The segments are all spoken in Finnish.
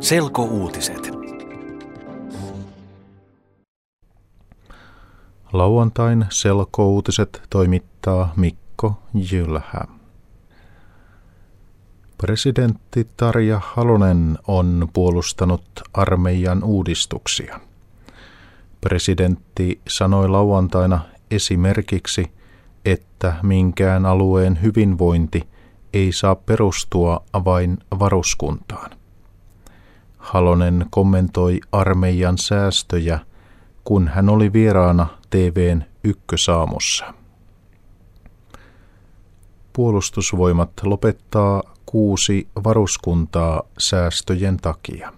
Selkouutiset. Lauantain selkouutiset toimittaa Mikko Jylhä. Presidentti Tarja Halonen on puolustanut armeijan uudistuksia. Presidentti sanoi lauantaina esimerkiksi, että minkään alueen hyvinvointi ei saa perustua vain varuskuntaan. Halonen kommentoi armeijan säästöjä, kun hän oli vieraana TVn ykkösaamussa. Puolustusvoimat lopettaa kuusi varuskuntaa säästöjen takia.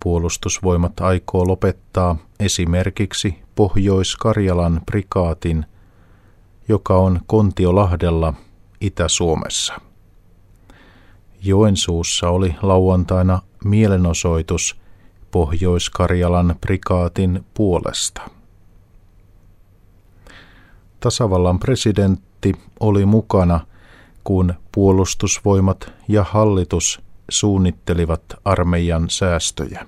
Puolustusvoimat aikoo lopettaa esimerkiksi Pohjois-Karjalan prikaatin, joka on Kontiolahdella Itä-Suomessa. Joensuussa oli lauantaina mielenosoitus Pohjois-Karjalan prikaatin puolesta. Tasavallan presidentti oli mukana, kun puolustusvoimat ja hallitus suunnittelivat armeijan säästöjä.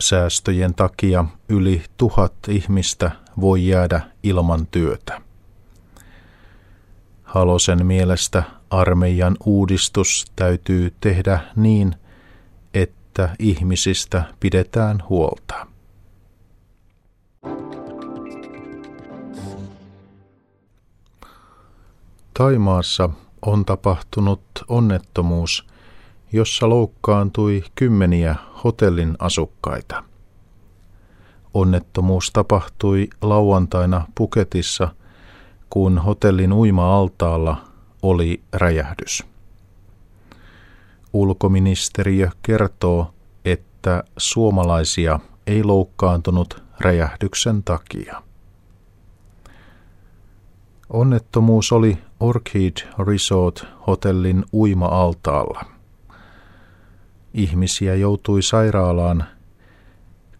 Säästöjen takia yli tuhat ihmistä voi jäädä ilman työtä. Halosen mielestä armeijan uudistus täytyy tehdä niin, että ihmisistä pidetään huolta. Taimaassa on tapahtunut onnettomuus, jossa loukkaantui kymmeniä hotellin asukkaita. Onnettomuus tapahtui lauantaina Puketissa, kun hotellin uima-altaalla oli räjähdys. Ulkoministeriö kertoo, että suomalaisia ei loukkaantunut räjähdyksen takia. Onnettomuus oli Orchid Resort hotellin uima-altaalla. Ihmisiä joutui sairaalaan,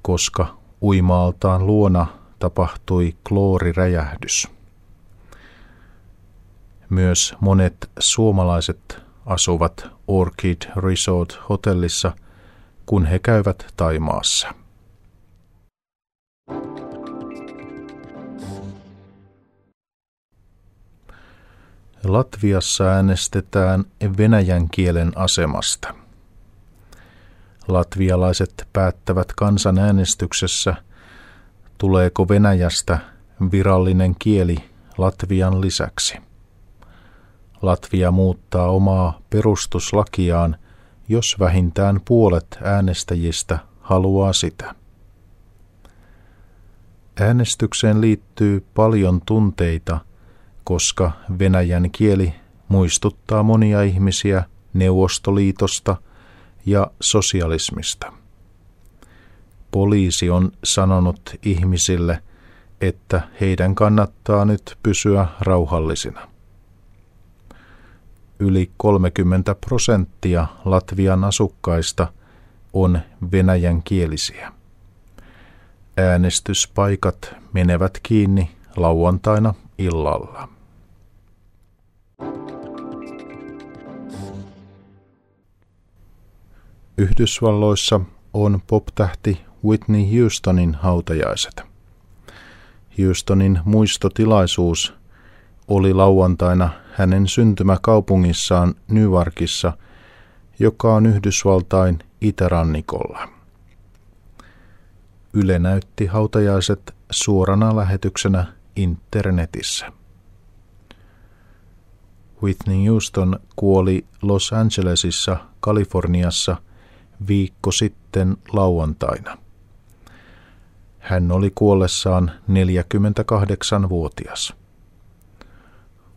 koska uima-altaan luona tapahtui klooriräjähdys. Myös monet suomalaiset asuvat Orchid Resort hotellissa, kun he käyvät Taimaassa. Latviassa äänestetään venäjän kielen asemasta. Latvialaiset päättävät kansanäänestyksessä, tuleeko Venäjästä virallinen kieli Latvian lisäksi. Latvia muuttaa omaa perustuslakiaan, jos vähintään puolet äänestäjistä haluaa sitä. Äänestykseen liittyy paljon tunteita – koska venäjän kieli muistuttaa monia ihmisiä Neuvostoliitosta ja sosialismista. Poliisi on sanonut ihmisille, että heidän kannattaa nyt pysyä rauhallisina. Yli 30 prosenttia Latvian asukkaista on venäjän kielisiä. Äänestyspaikat menevät kiinni lauantaina illalla. Yhdysvalloissa on pop-tähti Whitney Houstonin hautajaiset. Houstonin muistotilaisuus oli lauantaina hänen syntymäkaupungissaan Newarkissa, joka on Yhdysvaltain itärannikolla. Yle näytti hautajaiset suorana lähetyksenä internetissä. Whitney Houston kuoli Los Angelesissa, Kaliforniassa – viikko sitten lauantaina. Hän oli kuollessaan 48-vuotias.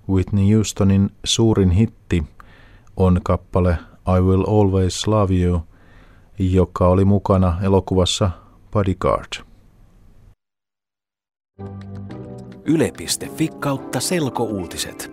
Whitney Houstonin suurin hitti on kappale I Will Always Love You, joka oli mukana elokuvassa Bodyguard. Yle.fi kautta selkouutiset.